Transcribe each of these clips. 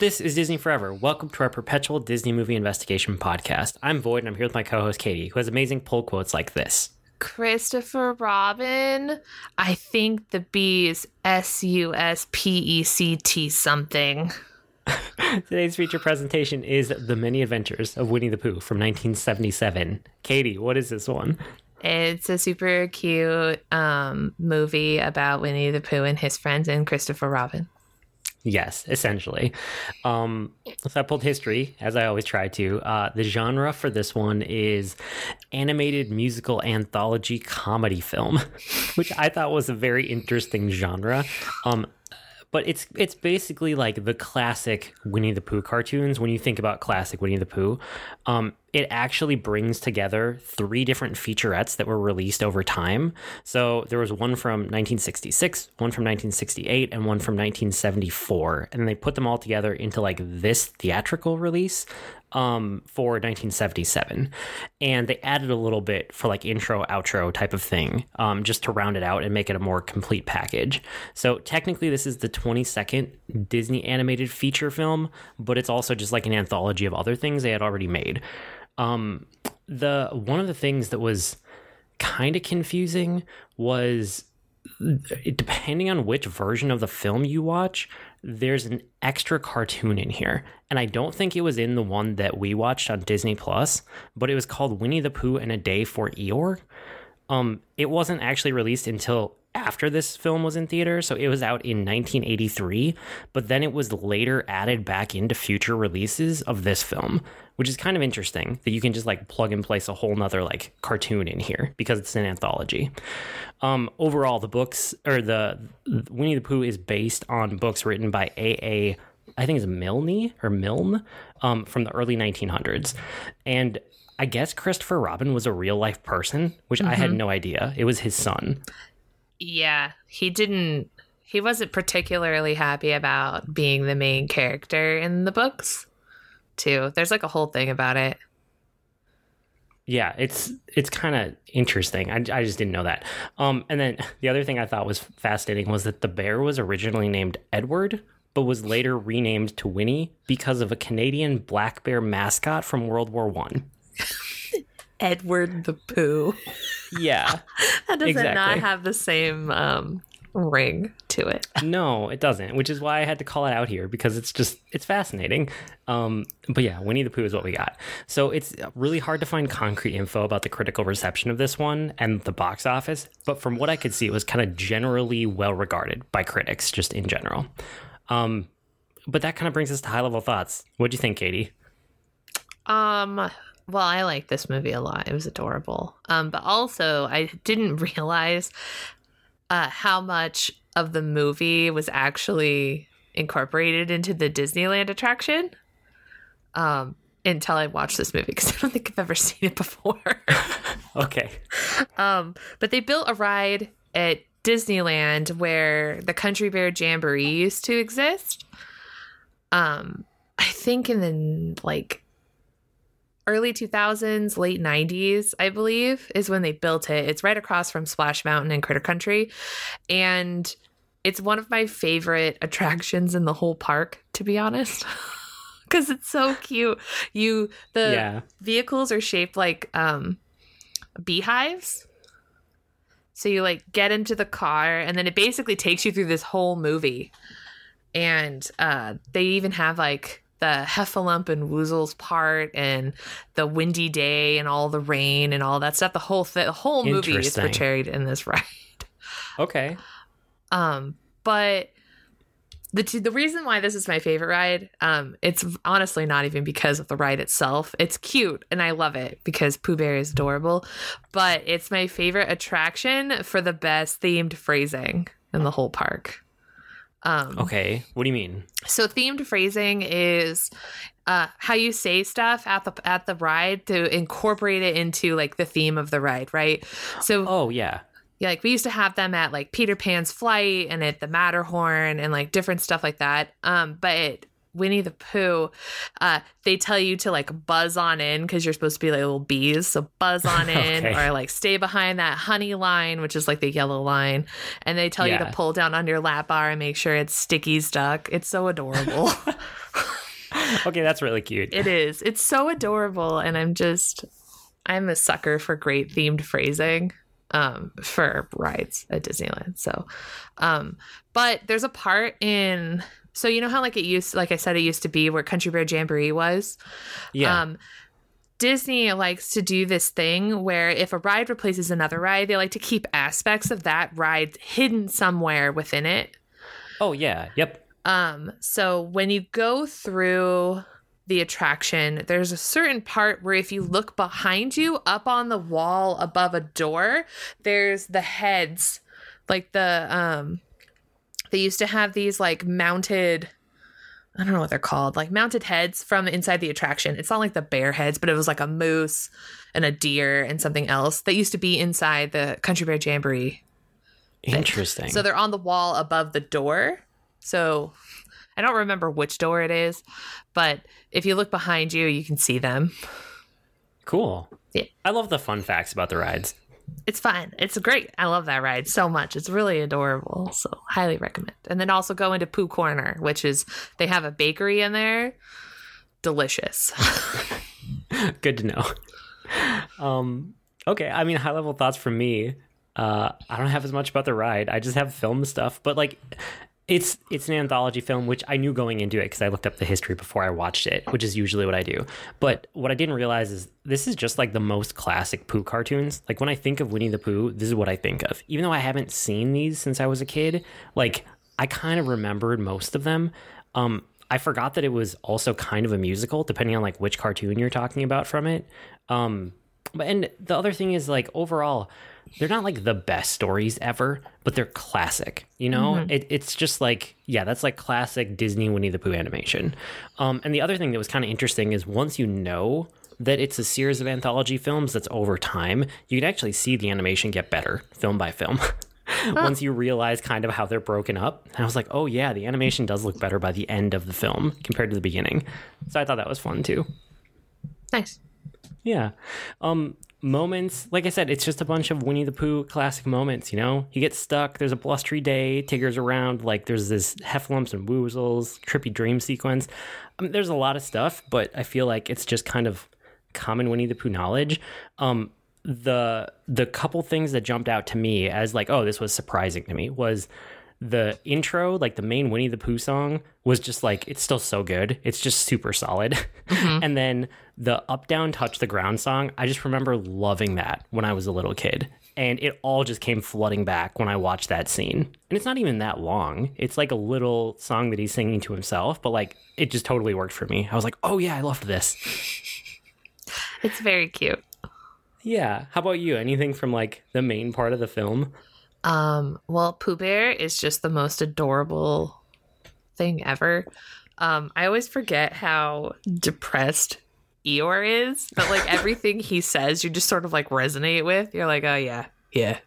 This is Disney Forever. Welcome to our perpetual Disney movie investigation podcast. I'm Void and I'm here with my co host Katie, who has amazing pull quotes like this. Christopher Robin. I think the B is S U S P E C T something. Today's feature presentation is The Many Adventures of Winnie the Pooh from 1977. Katie, what is this one? It's a super cute um, movie about Winnie the Pooh and his friends and Christopher Robin. Yes, essentially. Um, so I pulled history, as I always try to. Uh, the genre for this one is animated musical anthology comedy film, which I thought was a very interesting genre. Um, but it's it's basically like the classic Winnie the Pooh cartoons. When you think about classic Winnie the Pooh, um, it actually brings together three different featurettes that were released over time. So there was one from 1966, one from 1968, and one from 1974, and they put them all together into like this theatrical release um, for 1977. And they added a little bit for like intro, outro type of thing, um, just to round it out and make it a more complete package. So technically, this is the 22nd Disney animated feature film, but it's also just like an anthology of other things they had already made. Um, the one of the things that was kind of confusing was depending on which version of the film you watch, there's an extra cartoon in here. And I don't think it was in the one that we watched on Disney Plus, but it was called Winnie the Pooh and a Day for Eeyore. Um, it wasn't actually released until after this film was in theater, so it was out in 1983, but then it was later added back into future releases of this film, which is kind of interesting that you can just like plug and place a whole nother like cartoon in here because it's an anthology. Um, overall, the books or the Winnie the Pooh is based on books written by A.A. I think it's Milne or Milne um, from the early 1900s, and I guess Christopher Robin was a real life person, which mm-hmm. I had no idea. It was his son. Yeah, he didn't. He wasn't particularly happy about being the main character in the books. Too, there's like a whole thing about it. Yeah, it's it's kind of interesting. I, I just didn't know that. Um, and then the other thing I thought was fascinating was that the bear was originally named Edward, but was later renamed to Winnie because of a Canadian black bear mascot from World War One. Edward the Pooh. Yeah. that does exactly. not have the same um, ring to it. no, it doesn't, which is why I had to call it out here because it's just it's fascinating. Um, but yeah, Winnie the Pooh is what we got. So it's really hard to find concrete info about the critical reception of this one and the box office, but from what I could see, it was kind of generally well regarded by critics, just in general. Um, but that kind of brings us to high level thoughts. What do you think, Katie? Um, well, I like this movie a lot. It was adorable. Um, but also I didn't realize uh, how much of the movie was actually incorporated into the Disneyland attraction. Um, until I watched this movie because I don't think I've ever seen it before. okay. Um, but they built a ride at Disneyland where the Country Bear Jamboree used to exist. Um, I think in the like early 2000s, late 90s, I believe, is when they built it. It's right across from Splash Mountain in Critter Country. And it's one of my favorite attractions in the whole park, to be honest. Cuz it's so cute. You the yeah. vehicles are shaped like um beehives. So you like get into the car and then it basically takes you through this whole movie. And uh they even have like the Heffalump and Woozle's part and the windy day and all the rain and all that stuff. The whole th- the whole movie is portrayed in this ride. Okay. Um, but the t- the reason why this is my favorite ride, um, it's honestly not even because of the ride itself. It's cute and I love it because Pooh Bear is adorable, but it's my favorite attraction for the best themed phrasing in the whole park. Um, okay, what do you mean? So themed phrasing is uh, how you say stuff at the at the ride to incorporate it into like the theme of the ride, right? So oh yeah, yeah, like we used to have them at like Peter Pan's Flight and at the Matterhorn and like different stuff like that. Um, but Winnie the Pooh, uh, they tell you to like buzz on in because you're supposed to be like little bees. So buzz on in Okay. or like stay behind that honey line, which is like the yellow line. And they tell you to pull down on your lap bar and make sure it's sticky stuck. It's so adorable. Okay, that's really cute. it is. It's so adorable. And I'm just, I'm a sucker for great themed phrasing um, for rides at Disneyland. So, um, but there's a part in, so you know how like it used, like I said, it used to be where Country Bear Jamboree was. yeah. Um, Disney likes to do this thing where if a ride replaces another ride, they like to keep aspects of that ride hidden somewhere within it. oh yeah. Yep. Um, so when you go through the attraction, there's a certain part where if you look behind you, up on the wall above a door, there's the heads, like the um, they used to have these like mounted. I don't know what they're called, like mounted heads from inside the attraction. It's not like the bear heads, but it was like a moose and a deer and something else that used to be inside the Country Bear Jamboree Interesting. so they're on the wall above the door. So I don't remember which door it is, but if you look behind you, you can see them. cool. Yeah. I love the fun facts about the rides. It's fun. It's great. I love that ride so much. It's really adorable. So highly recommend. And then also go into Pooh Corner, which is they have a bakery in there. Delicious. Good to know. Um, okay, I mean, high level thoughts from me. Uh, I don't have as much about the ride. I just have film stuff, but like, it's it's an anthology film, which I knew going into it because I looked up the history before I watched it, which is usually what I do. But what I didn't realize is this is just like the most classic Pooh cartoons. Like when I think of Winnie the Pooh, this is what I think of. Even though I haven't seen these since I was a kid, like I kind of remembered most of them. Um, I forgot that it was also kind of a musical, depending on like which cartoon you're talking about from it. Um, but and the other thing is like overall, they're not like the best stories ever, but they're classic. You know, it, it's just like yeah, that's like classic Disney Winnie the Pooh animation. Um, and the other thing that was kind of interesting is once you know that it's a series of anthology films that's over time, you can actually see the animation get better film by film. Once you realize kind of how they're broken up, and I was like, oh yeah, the animation does look better by the end of the film compared to the beginning. So I thought that was fun too. nice. Yeah. Um moments, like I said, it's just a bunch of Winnie the Pooh classic moments, you know? He gets stuck, there's a blustery day, Tigger's around, like there's this heffalumps and woozles, trippy dream sequence. I mean, there's a lot of stuff, but I feel like it's just kind of common Winnie the Pooh knowledge. Um the the couple things that jumped out to me as like, oh, this was surprising to me was the intro, like the main Winnie the Pooh song, was just like it's still so good. It's just super solid. Mm-hmm. and then the up down touch the ground song, I just remember loving that when I was a little kid. And it all just came flooding back when I watched that scene. And it's not even that long. It's like a little song that he's singing to himself, but like it just totally worked for me. I was like, "Oh yeah, I loved this." It's very cute. Yeah. How about you? Anything from like the main part of the film? Um, well, Pooh Bear is just the most adorable thing ever. Um, I always forget how depressed Eeyore is, but like everything he says, you just sort of like resonate with. You're like, oh yeah, yeah,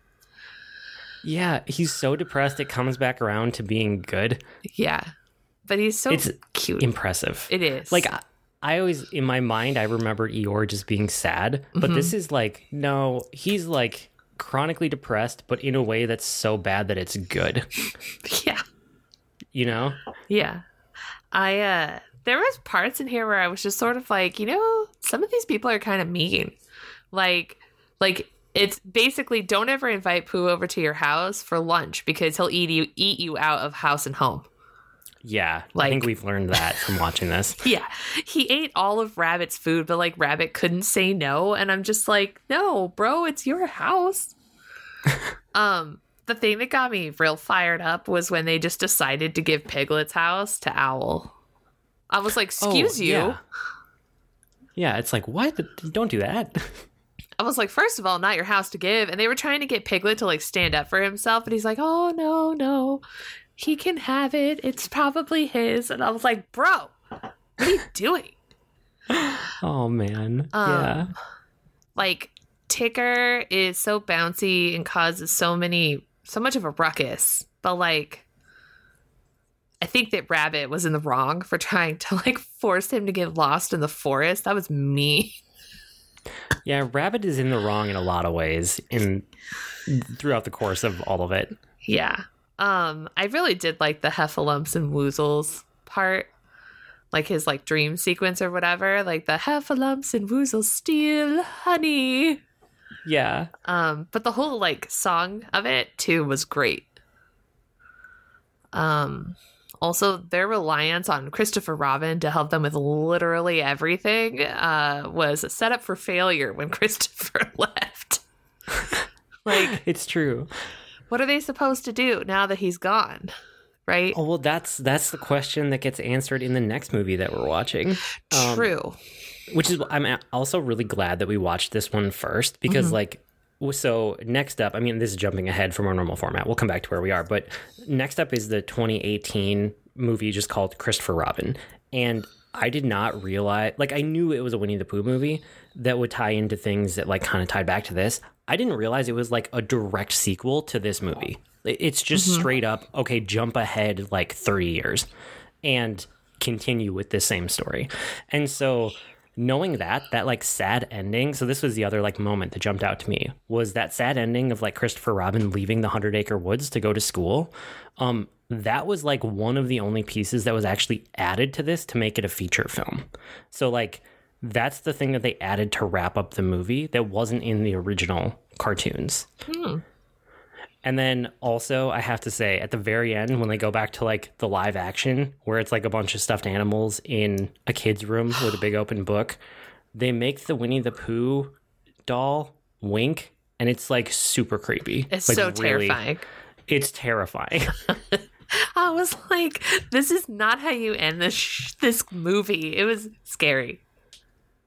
Yeah, he's so depressed it comes back around to being good. yeah. But he's so It's cute. Impressive. it is like I, I always in my mind I remember Eeyore just being sad, but this is like no, he's like chronically depressed, but in a way that's so bad that it's good. yeah, You know? yeah. I uh, there was parts in here where I was just sort of like, you know, some of these people are kind of mean. Like, like it's basically don't ever invite Pooh over to your house for lunch because he'll eat you eat you out of house and home. Yeah, I think we've learned that from watching this. Yeah, he ate all of Rabbit's food, but like Rabbit couldn't say no, and I'm just like, no, bro, it's your house. um, the thing that got me real fired up was when they just decided to give Piglet's house to Owl. I was like, excuse Oh, you. Yeah. Yeah, it's like what? Don't do that. I was like, first of all, not your house to give. And they were trying to get Piglet to like stand up for himself, and he's like, oh no, no, he can have it. It's probably his. And I was like, bro, what are you doing? Oh man. Um, yeah. like Tigger is so bouncy and causes so many so much of a ruckus, but like I think that Rabbit was in the wrong for trying to like force him to get lost in the forest. That was me. Yeah, Rabbit is in the wrong in a lot of ways in throughout the course of all of it. Yeah. Um, I really did like the Heffalumps and Woozles part. Like his like dream sequence or whatever. Like the Heffalumps and Woozles steal honey. Yeah. Um, but the whole like song of it too was great. Um also their reliance on Christopher Robin to help them with literally everything uh was set up for failure when Christopher left. like It's true. What are they supposed to do now that he's gone? Right? Oh well, that's that's the question that gets answered in the next movie that we're watching. Um, True. which is I'm also really glad that we watched this one first because like so next up i mean this is jumping ahead from our normal format we'll come back to where we are but next up is the 2018 movie just called christopher robin and i did not realize like i knew it was a winnie the pooh movie that would tie into things that like kind of tied back to this. I didn't realize it was like a direct sequel to this movie. It's just straight up okay jump ahead like 30 years and continue with this same story. And so knowing that that like sad ending so this was the other like moment that jumped out to me was that sad ending of like christopher robin leaving the hundred acre woods to go to school. Um that was like one of the only pieces that was actually added to this to make it a feature film so like that's the thing that they added to wrap up the movie that wasn't in the original cartoons hmm. and then also, I have to say, at the very end, when they go back to like the live action, where it's like a bunch of stuffed animals in a kid's room with a big open book, they make the Winnie the Pooh doll wink, and it's like super creepy. It's Like, so really- terrifying. It's terrifying. I was like, this is not how you end this sh- this movie. It was scary.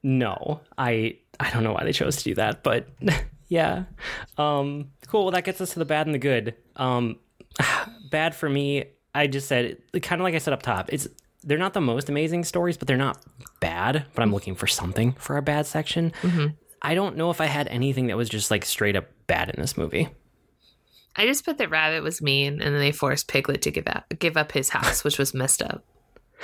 no, I I don't know why they chose to do that, but yeah. Um, cool. Well, that gets us to the bad and the good. Um, bad for me. I just said kind of like I said up top. It's they're not the most amazing stories, but they're not bad. But I'm looking for something for our bad section. I don't know if I had anything that was just like straight up bad in this movie. I just put that Rabbit was mean, and then they forced Piglet to give up give up his house, which was messed up.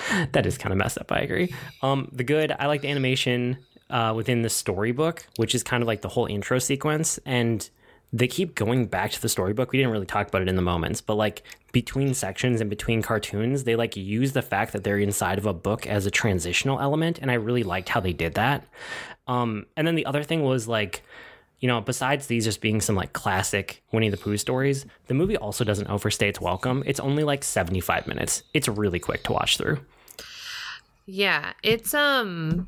that is kind of messed up. I agree. Um, the good, I like the animation uh, within the storybook, which is kind of like the whole intro sequence, and they keep going back to the storybook. We didn't really talk about it in the moments, but like between sections and between cartoons, they like use the fact that they're inside of a book as a transitional element, and I really liked how they did that. Um, and then the other thing was like. You know, besides these just being some like classic Winnie the Pooh stories, the movie also doesn't overstay its welcome. It's only like 75 minutes. It's really quick to watch through. Yeah, it's um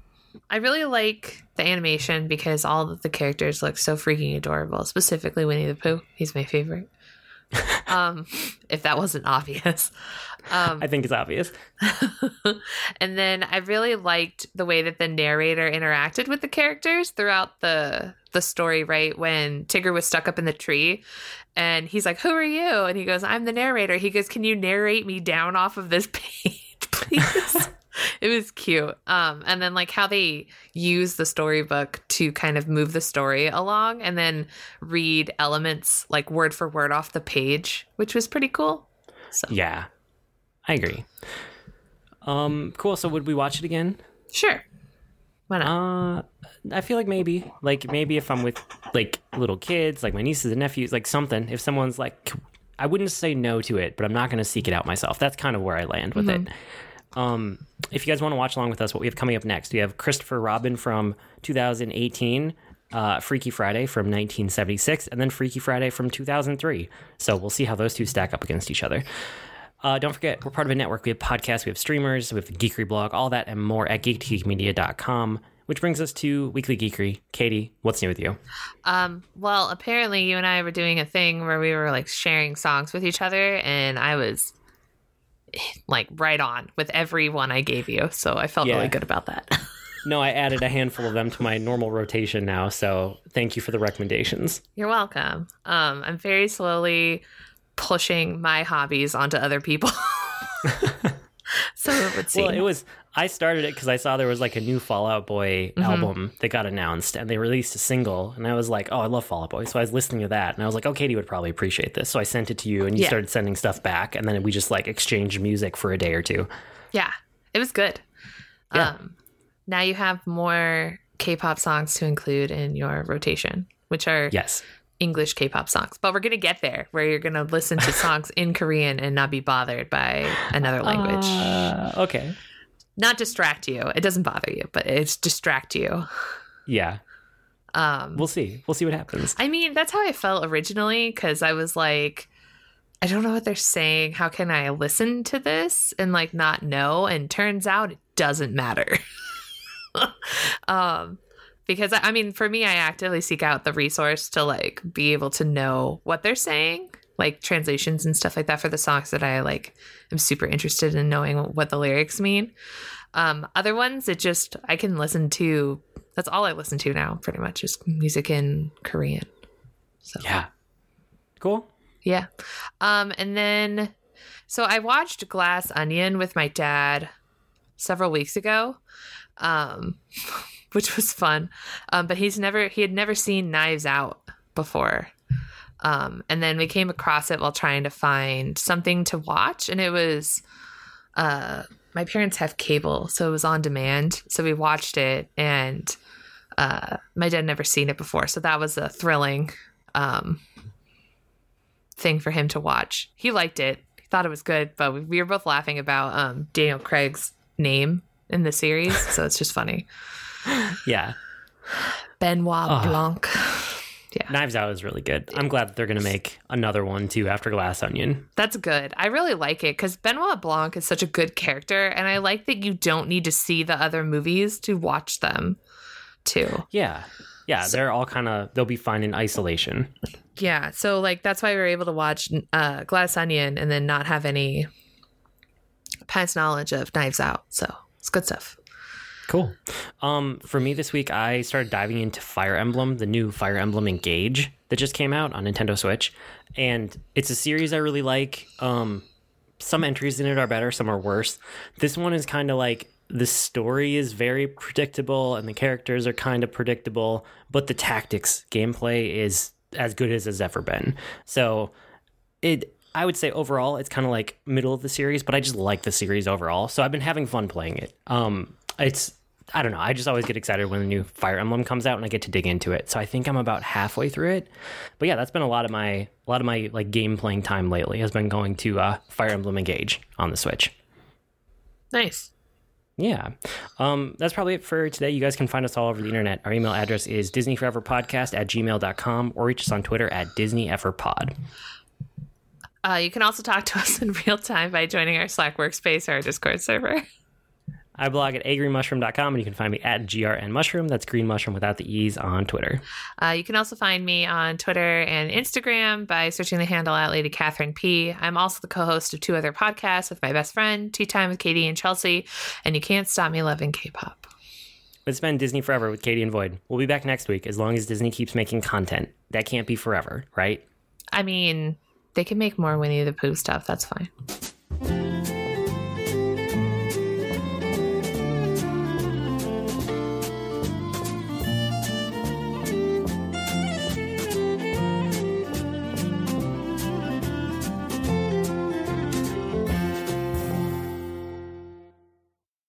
I really like the animation because all of the characters look so freaking adorable, specifically Winnie the Pooh. He's my favorite. Um if that wasn't obvious. Um I think it's obvious. and then I really liked the way that the narrator interacted with the characters throughout the the story, right? When Tigger was stuck up in the tree and he's like, Who are you? And he goes, I'm the narrator. He goes, Can you narrate me down off of this page, please? it was cute. Um, and then like how they use the storybook to kind of move the story along and then read elements like word for word off the page, which was pretty cool. So Yeah, I agree. Um, cool. So would we watch it again? sure. Why not? Uh, I feel like maybe, like maybe if I'm with like little kids, like my nieces and nephews, like something. If someone's like, I wouldn't say no to it, but I'm not going to seek it out myself. That's kind of where I land with it. Um, if you guys want to watch along with us, what we have coming up next, we have Christopher Robin from 2018. Uh, Freaky Friday from 1976, and then Freaky Friday from 2003. So we'll see how those two stack up against each other. Uh, don't forget, we're part of a network. We have podcasts, we have streamers, we have the Geekery blog, all that and more at geekgeekmedia.com, which brings us to Weekly Geekery. Katie, what's new with you? Um, well, apparently you and I were doing a thing where we were like sharing songs with each other, and I was like right on with every one I gave you. So I felt Yeah. really good about that. No, I added a handful of them to my normal rotation now, so thank you for the recommendations. You're welcome. Um, I'm very slowly pushing my hobbies onto other people. so it would seem. Well, it was I started it because I saw there was like a new Fall Out Boy Mm-hmm. album that got announced, and they released a single, and I was like, "Oh, I love Fall Out Boy," so I was listening to that, and I was like, "Oh, Katie would probably appreciate this," so I sent it to you, and you Yeah. started sending stuff back, and then we just like exchanged music for a day or two. Yeah, it was good. Yeah. Um, now you have more K-pop songs to include in your rotation, which are Yes, English K-pop songs. But we're gonna get there, where you're gonna listen to songs in Korean and not be bothered by another language. Uh, okay, not distract you. It doesn't bother you, but it's distract you. yeah, Um, we'll see. We'll see what happens. I mean, that's how I felt originally because I was like, I don't know what they're saying. How can I listen to this and like not know? And turns out it doesn't matter. um, because I I mean, for me, I actively seek out the resource to like be able to know what they're saying, like translations and stuff like that for the songs that I like. am super interested in knowing what the lyrics mean. Um, other ones, it just I can listen to. That's all I listen to now, pretty much, is music in Korean. So Yeah, cool. yeah. Um, and then, so I watched Glass Onion with my dad several weeks ago, um, which was fun. Um, but he's never, he had never seen Knives Out before. Um, and then we came across it while trying to find something to watch, and it was, uh, my parents have cable, so it was on demand. So we watched it, and uh, my dad had never seen it before, so that was a thrilling um, thing for him to watch. He liked it. He thought it was good, but we- we were both laughing about um, Daniel Craig's name in the series, so it's just funny. Yeah, Benoit. Blanc. Knives Out is really good. I'm glad that they're gonna make another one too after Glass Onion. That's good. I really like it because Benoit Blanc is such a good character, and I like that you don't need to see the other movies to watch them, too. Yeah, yeah, they're all kind of they'll be fine in isolation. Yeah, so like that's why we were able to watch uh, Glass Onion and then not have any past knowledge of Knives Out. So it's good stuff. Cool. Um, for me this week, I started diving into Fire Emblem, the new Fire Emblem Engage that just came out on Nintendo Switch, and it's a series I really like. Um, some entries in it are better, some are worse. This one is kind of like the story is very predictable and the characters are kind of predictable, but the tactics gameplay is as good as it's ever been. So it I would say overall it's kind of like middle of the series, but I just like the series overall. So I've been having fun playing it. Um it's I don't know. I just always get excited when the new Fire Emblem comes out and I get to dig into it. So I think I'm about halfway through it. But yeah, that's been a lot of my a lot of my like game playing time lately has been going to uh, Fire Emblem Engage on the Switch. Nice. Yeah. Um, that's probably it for today. You guys can find us all over the internet. Our email address is disneyforeverpodcast at gmail.com or reach us on Twitter at disneyeverpod. Uh, you can also talk to us in real time by joining our Slack workspace or our Discord server. I blog at agreenmushroom.com and you can find me at grnmushroom. That's green mushroom without the E's on Twitter. Uh, you can also find me on Twitter and Instagram by searching the handle at Lady Catherine P. I'm also the co-host of two other podcasts with my best friend, Tea Time with Katie and Chelsea, and you can't stop me loving K-pop. It's been Disney Forever with Katie and Void. We'll be back next week as long as Disney keeps making content. That can't be forever, right? I mean, they can make more Winnie the Pooh stuff. That's fine.